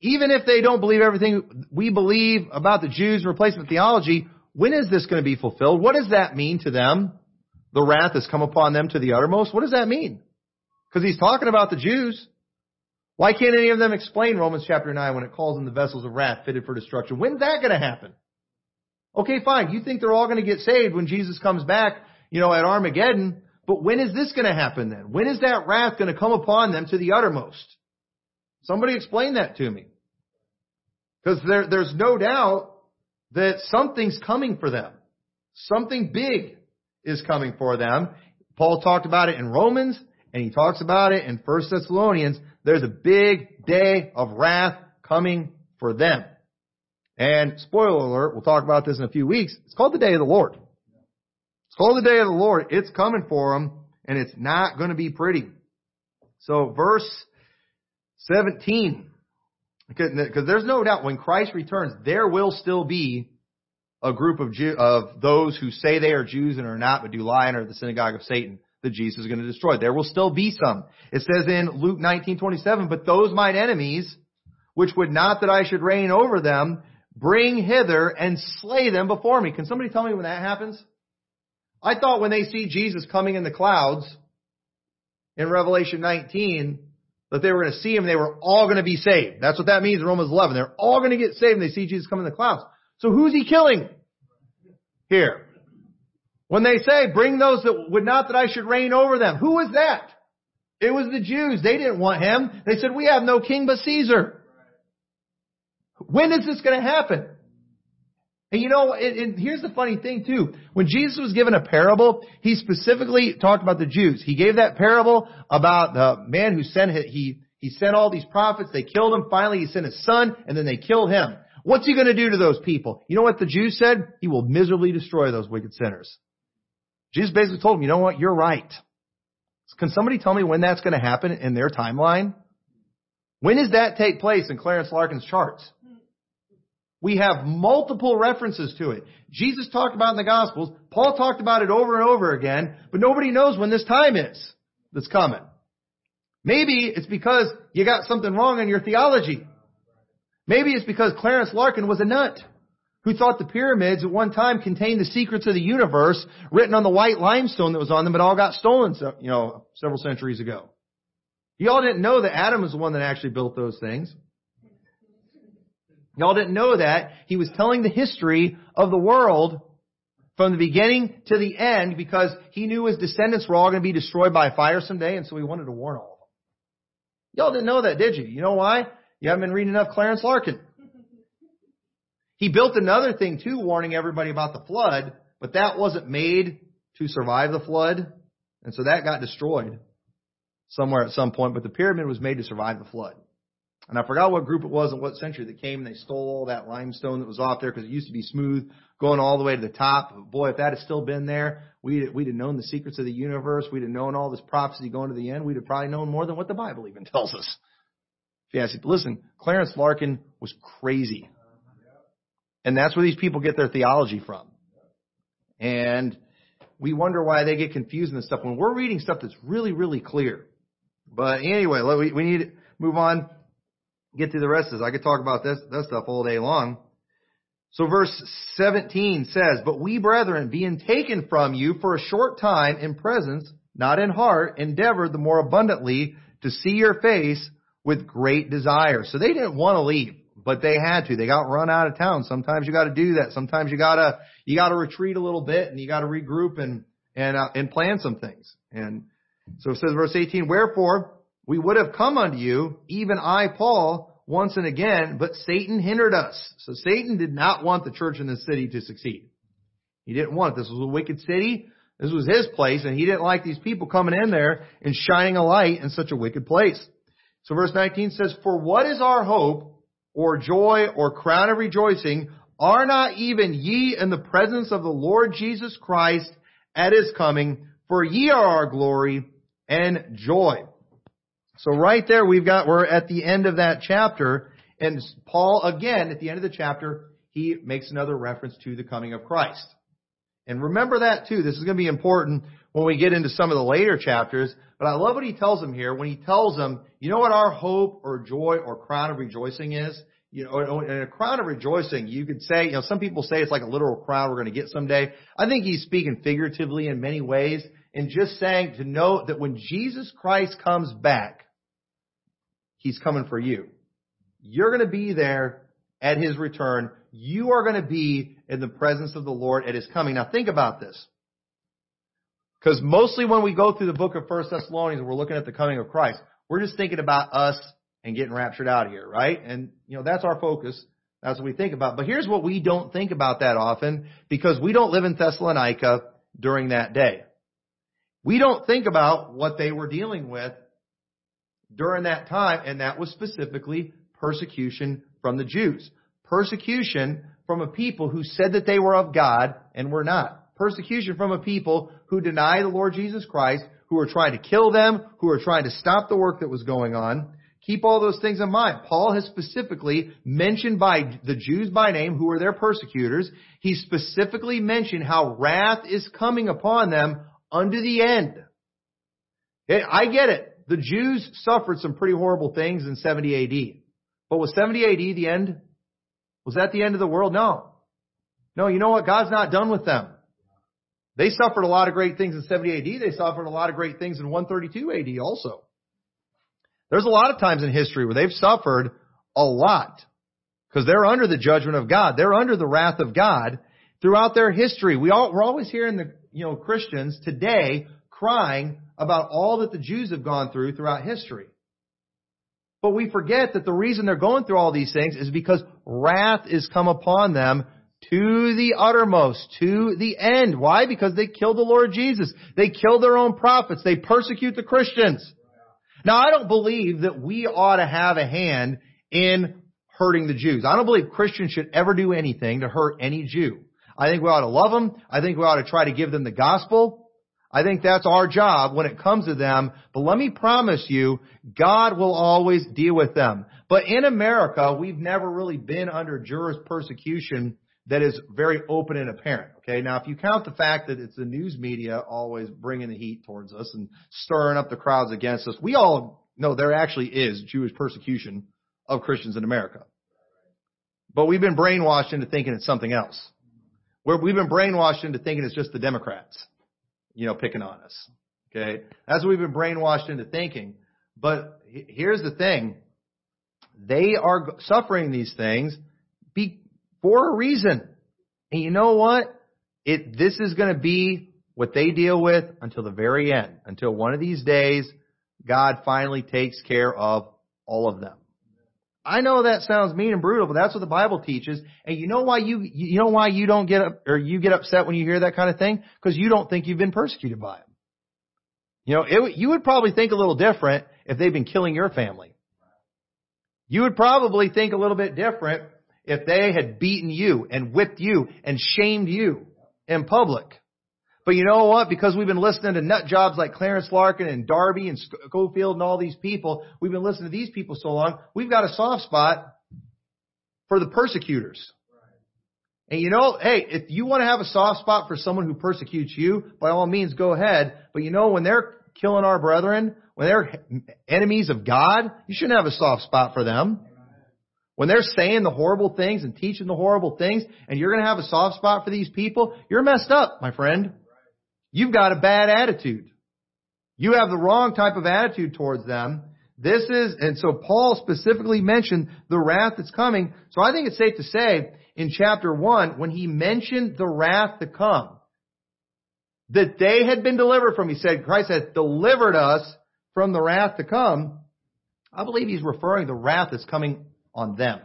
even if they don't believe everything we believe about the Jews and replacement theology, when is this going to be fulfilled? What does that mean to them? The wrath has come upon them to the uttermost. What does that mean? Because he's talking about the Jews. Why can't any of them explain Romans chapter 9 when it calls them the vessels of wrath fitted for destruction? When's that going to happen? Okay, fine. You think they're all going to get saved when Jesus comes back, you know, at Armageddon. But when is this going to happen then? When is that wrath going to come upon them to the uttermost? Somebody explain that to me. Because there, there's no doubt that something's coming for them. Something big is coming for them. Paul talked about it in Romans, and he talks about it in 1 Thessalonians. There's a big day of wrath coming for them. And spoiler alert, we'll talk about this in a few weeks. It's called the day of the Lord. It's called the day of the Lord. It's coming for them, and it's not going to be pretty. So verse 17. Because there's no doubt when Christ returns, there will still be a group of Jew, of those who say they are Jews and are not, but do lie and are the synagogue of Satan that Jesus is going to destroy. There will still be some. It says in Luke 19:27, but those mine enemies, which would not that I should reign over them, bring hither and slay them before me. Can somebody tell me when that happens? I thought when they see Jesus coming in the clouds in Revelation 19, that they were going to see him, they were all going to be saved. That's what that means in Romans 11. They're all going to get saved and they see Jesus coming in the clouds. So who's he killing? Here. When they say, bring those that would not that I should reign over them. Who was that? It was the Jews. They didn't want him. They said, we have no king but Caesar. When is this going to happen? And you know, and, here's the funny thing too. When Jesus was given a parable, he specifically talked about the Jews. He gave that parable about the man who sent, he, he sent all these prophets, they killed him, finally he sent his son, and then they killed him. What's he gonna do to those people? You know what the Jews said? He will miserably destroy those wicked sinners. Jesus basically told him, you know what, you're right. Can somebody tell me when that's gonna happen in their timeline? When does that take place in Clarence Larkin's charts? We have multiple references to it. Jesus talked about in the Gospels. Paul talked about it over and over again, but nobody knows when this time is that's coming. Maybe it's because you got something wrong in your theology. Maybe it's because Clarence Larkin was a nut who thought the pyramids at one time contained the secrets of the universe written on the white limestone that was on them, but all got stolen, you know, several centuries ago. Y'all didn't know that Adam was the one that actually built those things. Y'all didn't know that. He was telling the history of the world from the beginning to the end because he knew his descendants were all going to be destroyed by fire someday, and so he wanted to warn all of them. Y'all didn't know that, did you? You know why? You haven't been reading enough Clarence Larkin. He built another thing too, warning everybody about the flood, but that wasn't made to survive the flood, and so that got destroyed somewhere at some point, but the pyramid was made to survive the flood. And I forgot what group it was and what century that came and they stole all that limestone that was off there because it used to be smooth going all the way to the top. Boy, if that had still been there, we'd, we'd have known the secrets of the universe. We'd have known all this prophecy going to the end. We'd have probably known more than what the Bible even [LAUGHS] tells us. You ask, listen, Clarence Larkin was crazy. And that's where these people get their theology from. And we wonder why they get confused in this stuff when we're reading stuff that's really, really clear. But anyway, we, we need to move on get through the rest of this. I could talk about this, that stuff all day long. So verse 17 says, But we brethren, being taken from you for a short time in presence, not in heart, endeavor the more abundantly to see your face with great desire. So they didn't want to leave, but they had to. They got run out of town. Sometimes you got to do that. Sometimes you got to you got to retreat a little bit and you got to regroup and and uh, and plan some things. And so it says verse 18, Wherefore we would have come unto you, even I, Paul, once and again, but Satan hindered us. So Satan did not want the church in the city to succeed. He didn't want it. This was a wicked city. This was his place, and he didn't like these people coming in there and shining a light in such a wicked place. So verse 19 says, For what is our hope, or joy, or crown of rejoicing? Are not even ye in the presence of the Lord Jesus Christ at his coming? For ye are our glory and joy. So right there we've got, we're at the end of that chapter, and Paul again, at the end of the chapter, he makes another reference to the coming of Christ. And remember that too. This is going to be important when we get into some of the later chapters. But I love what he tells them here when he tells them, you know what our hope or joy or crown of rejoicing is? You know, in a crown of rejoicing, you could say, you know, some people say it's like a literal crown we're going to get someday. I think he's speaking figuratively in many ways and just saying to know that when Jesus Christ comes back, He's coming for you. You're going to be there at His return. You are going to be in the presence of the Lord at His coming. Now think about this. Because mostly when we go through the book of First Thessalonians we're looking at the coming of Christ, we're just thinking about us and getting raptured out of here, right? And, you know, that's our focus. That's what we think about. But here's what we don't think about that often because we don't live in Thessalonica during that day. We don't think about what they were dealing with during that time, and that was specifically persecution from the Jews. Persecution from a people who said that they were of God and were not. Persecution from a people who deny the Lord Jesus Christ, who are trying to kill them, who are trying to stop the work that was going on. Keep all those things in mind. Paul has specifically mentioned by the Jews by name who are their persecutors. He specifically mentioned how wrath is coming upon them unto the end. I get it the Jews suffered some pretty horrible things in 70 AD. But was 70 AD the end? Was that the end of the world? No. No, you know what? God's not done with them. They suffered a lot of great things in 70 AD. They suffered a lot of great things in 132 AD also. There's a lot of times in history where they've suffered a lot because they're under the judgment of God. They're under the wrath of God throughout their history. We all, we're always hearing the, you know, Christians today crying about all that the Jews have gone through throughout history. But we forget that the reason they're going through all these things is because wrath is come upon them to the uttermost, to the end. Why? Because they killed the Lord Jesus. They killed their own prophets. They persecute the Christians. Now I don't believe that we ought to have a hand in hurting the Jews. I don't believe Christians should ever do anything to hurt any Jew. I think we ought to love them. I think we ought to try to give them the gospel. I think that's our job when it comes to them. But let me promise you, God will always deal with them. But in America, we've never really been under jurist persecution that is very open and apparent. Okay. Now, if you count the fact that it's the news media always bringing the heat towards us and stirring up the crowds against us, we all know there actually is Jewish persecution of Christians in America. But we've been brainwashed into thinking it's something else. We've been brainwashed into thinking it's just the Democrats, you know, picking on us. Okay. That's what we've been brainwashed into thinking. But here's the thing. They are suffering these things for a reason. And you know what? It, this is going to be what they deal with until the very end. Until one of these days, God finally takes care of all of them. I know that sounds mean and brutal, but that's what the Bible teaches. And you know why you, you know why you don't get up, or you get upset when you hear that kind of thing? Because you don't think you've been persecuted by them. You know, it, you would probably think a little different if they've been killing your family. You would probably think a little bit different if they had beaten you and whipped you and shamed you in public. But you know what? Because we've been listening to nut jobs like Clarence Larkin and Darby and Scofield and all these people, we've been listening to these people so long, we've got a soft spot for the persecutors. And you know, hey, if you want to have a soft spot for someone who persecutes you, by all means go ahead. But you know, when they're killing our brethren, when they're enemies of God, you shouldn't have a soft spot for them. When they're saying the horrible things and teaching the horrible things, and you're going to have a soft spot for these people, you're messed up, my friend. You've got a bad attitude. You have the wrong type of attitude towards them. This is, and so Paul specifically mentioned the wrath that's coming. So I think it's safe to say in chapter one, when he mentioned the wrath to come, that they had been delivered from, he said, Christ had delivered us from the wrath to come. I believe he's referring to the wrath that's coming on them.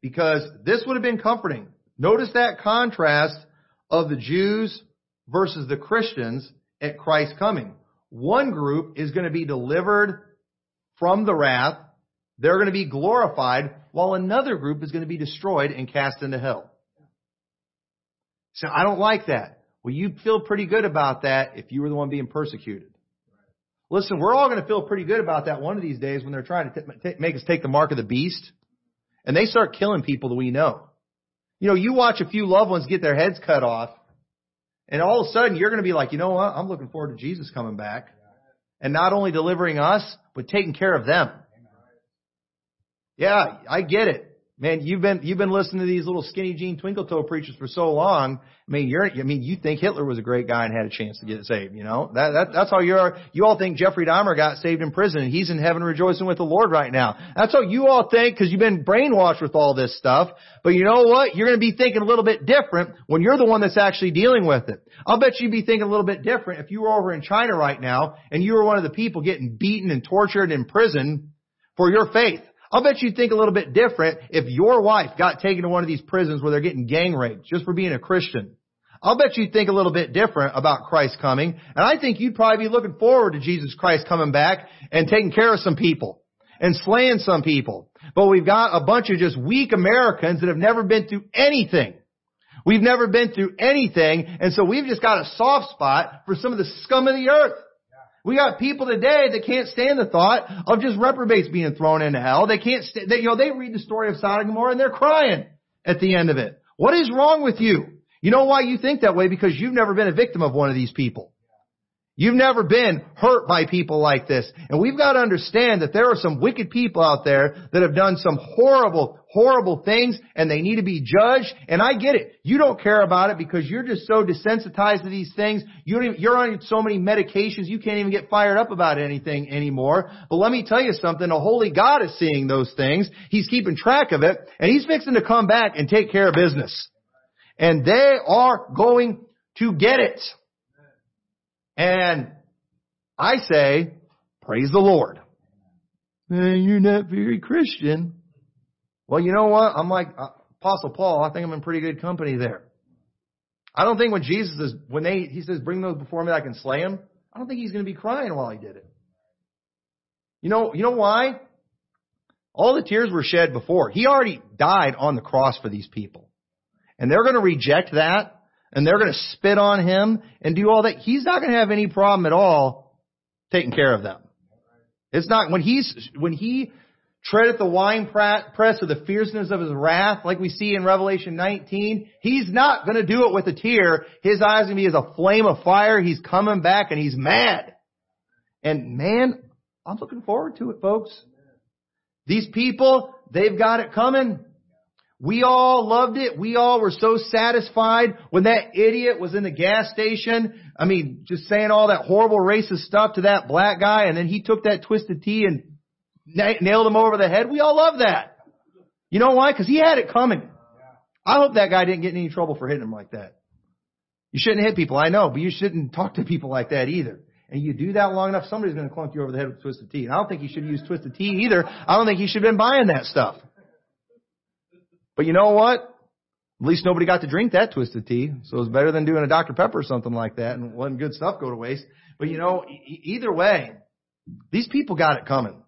Because this would have been comforting. Notice that contrast of the Jews versus the Christians at Christ's coming. One group is going to be delivered from the wrath. They're going to be glorified while another group is going to be destroyed and cast into hell. So I don't like that. Well, you'd feel pretty good about that if you were the one being persecuted. Listen, we're all going to feel pretty good about that one of these days when they're trying to t- t- make us take the mark of the beast and they start killing people that we know. You know, you watch a few loved ones get their heads cut off and all of a sudden you're going to be like, you know what? I'm looking forward to Jesus coming back and not only delivering us, but taking care of them. Yeah, I get it. Man, you've been you've been listening to these little skinny jean twinkle toe preachers for so long. I mean, you're I mean, you think Hitler was a great guy and had a chance to get saved. You know that, that that's how you are. You all think Jeffrey Dahmer got saved in prison and he's in heaven rejoicing with the Lord right now. That's how you all think because you've been brainwashed with all this stuff. But you know what? You're going to be thinking a little bit different when you're the one that's actually dealing with it. I'll bet you'd be thinking a little bit different if you were over in China right now and you were one of the people getting beaten and tortured in prison for your faith. I'll bet you'd think a little bit different if your wife got taken to one of these prisons where they're getting gang raped just for being a Christian. I'll bet you'd think a little bit different about Christ coming. And I think you'd probably be looking forward to Jesus Christ coming back and taking care of some people and slaying some people. But we've got a bunch of just weak Americans that have never been through anything. We've never been through anything. And so we've just got a soft spot for some of the scum of the earth. We got people today that can't stand the thought of just reprobates being thrown into hell. They can't, st- they, you know, they read the story of Sodom and Gomorrah and they're crying at the end of it. What is wrong with you? You know why you think that way? Because you've never been a victim of one of these people. You've never been hurt by people like this. And we've got to understand that there are some wicked people out there that have done some horrible, horrible things and they need to be judged. And I get it. You don't care about it because you're just so desensitized to these things. You you're on so many medications you can't even get fired up about anything anymore. But let me tell you something. A holy God is seeing those things. He's keeping track of it and he's fixing to come back and take care of business. And they are going to get it. And I say, praise the Lord. Man, you're not very Christian. Well, you know what? I'm like uh, Apostle Paul. I think I'm in pretty good company there. I don't think when Jesus is, when they, he says, bring those before me that I can slay them, I don't think he's going to be crying while he did it. You know, you know why? All the tears were shed before. He already died on the cross for these people. And they're going to reject that and they're going to spit on him and do all that. He's not going to have any problem at all taking care of them. It's not when he's when he treadeth the wine press of the fierceness of his wrath, like we see in Revelation 19. He's not going to do it with a tear. His eyes going to be as a flame of fire. He's coming back and he's mad. And man, I'm looking forward to it, folks. These people, they've got it coming. We all loved it. We all were so satisfied when that idiot was in the gas station. I mean, just saying all that horrible racist stuff to that black guy and then he took that twisted tea and nailed him over the head. We all love that. You know why? Cause he had it coming. I hope that guy didn't get in any trouble for hitting him like that. You shouldn't hit people, I know, but you shouldn't talk to people like that either. And you do that long enough, somebody's going to clunk you over the head with twisted tea. And I don't think he should use twisted tea either. I don't think he should have been buying that stuff. But you know what? At least nobody got to drink that twisted tea. So it's better than doing a Dr. Pepper or something like that and letting good stuff go to waste. But you know, either way, these people got it coming.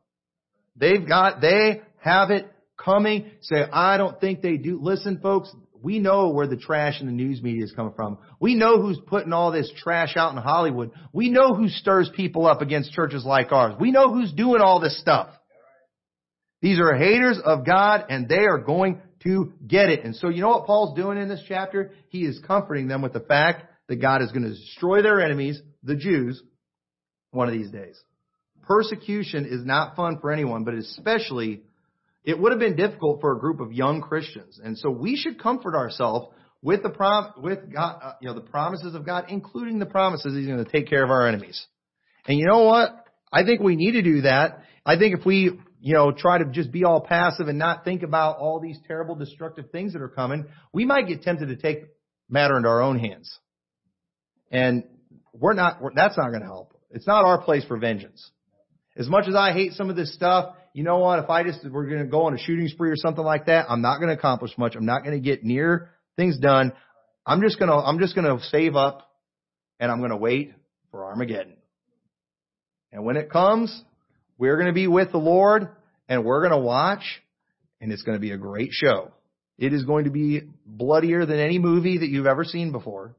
They've got, they have it coming. Say, I don't think they do. Listen, folks, we know where the trash in the news media is coming from. We know who's putting all this trash out in Hollywood. We know who stirs people up against churches like ours. We know who's doing all this stuff. These are haters of God and they are going to get it. And so you know what Paul's doing in this chapter? He is comforting them with the fact that God is going to destroy their enemies, the Jews, one of these days. Persecution is not fun for anyone, but especially it would have been difficult for a group of young Christians. And so we should comfort ourselves with the prom- with God, uh, you know, the promises of God, including the promises He's going to take care of our enemies. And you know what? I think we need to do that. I think if we you know, try to just be all passive and not think about all these terrible destructive things that are coming, we might get tempted to take matter into our own hands. And we're not, we're, that's not going to help. It's not our place for vengeance. As much as I hate some of this stuff, you know what? If I just, we're going to go on a shooting spree or something like that, I'm not going to accomplish much. I'm not going to get near things done. I'm just going to, I'm just going to save up and I'm going to wait for Armageddon. And when it comes, we're going to be with the Lord and we're going to watch and it's going to be a great show. It is going to be bloodier than any movie that you've ever seen before.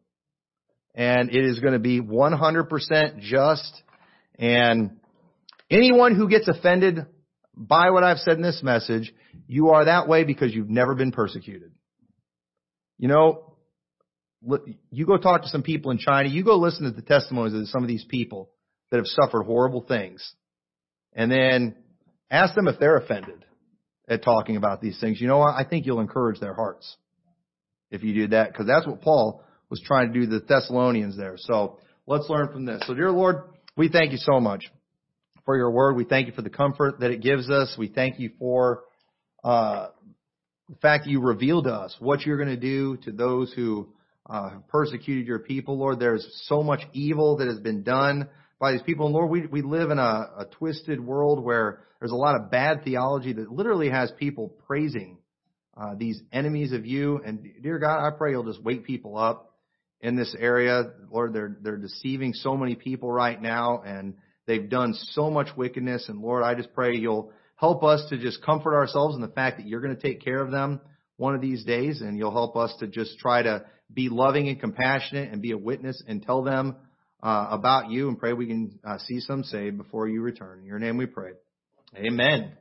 And it is going to be 100% just. And anyone who gets offended by what I've said in this message, you are that way because you've never been persecuted. You know, you go talk to some people in China, you go listen to the testimonies of some of these people that have suffered horrible things and then ask them if they're offended at talking about these things. You know what? I think you'll encourage their hearts if you do that, because that's what Paul was trying to do to the Thessalonians there. So let's learn from this. So dear Lord, we thank you so much for your word. We thank you for the comfort that it gives us. We thank you for uh, the fact that you revealed to us what you're going to do to those who uh, persecuted your people, Lord. There's so much evil that has been done by these people. And Lord, we, we live in a, a twisted world where there's a lot of bad theology that literally has people praising uh, these enemies of you. And dear God, I pray you'll just wake people up in this area. Lord, they're, they're deceiving so many people right now and they've done so much wickedness. And Lord, I just pray you'll help us to just comfort ourselves in the fact that you're going to take care of them one of these days and you'll help us to just try to be loving and compassionate and be a witness and tell them uh, about you and pray we can uh, see some saved before you return. In your name we pray. Amen.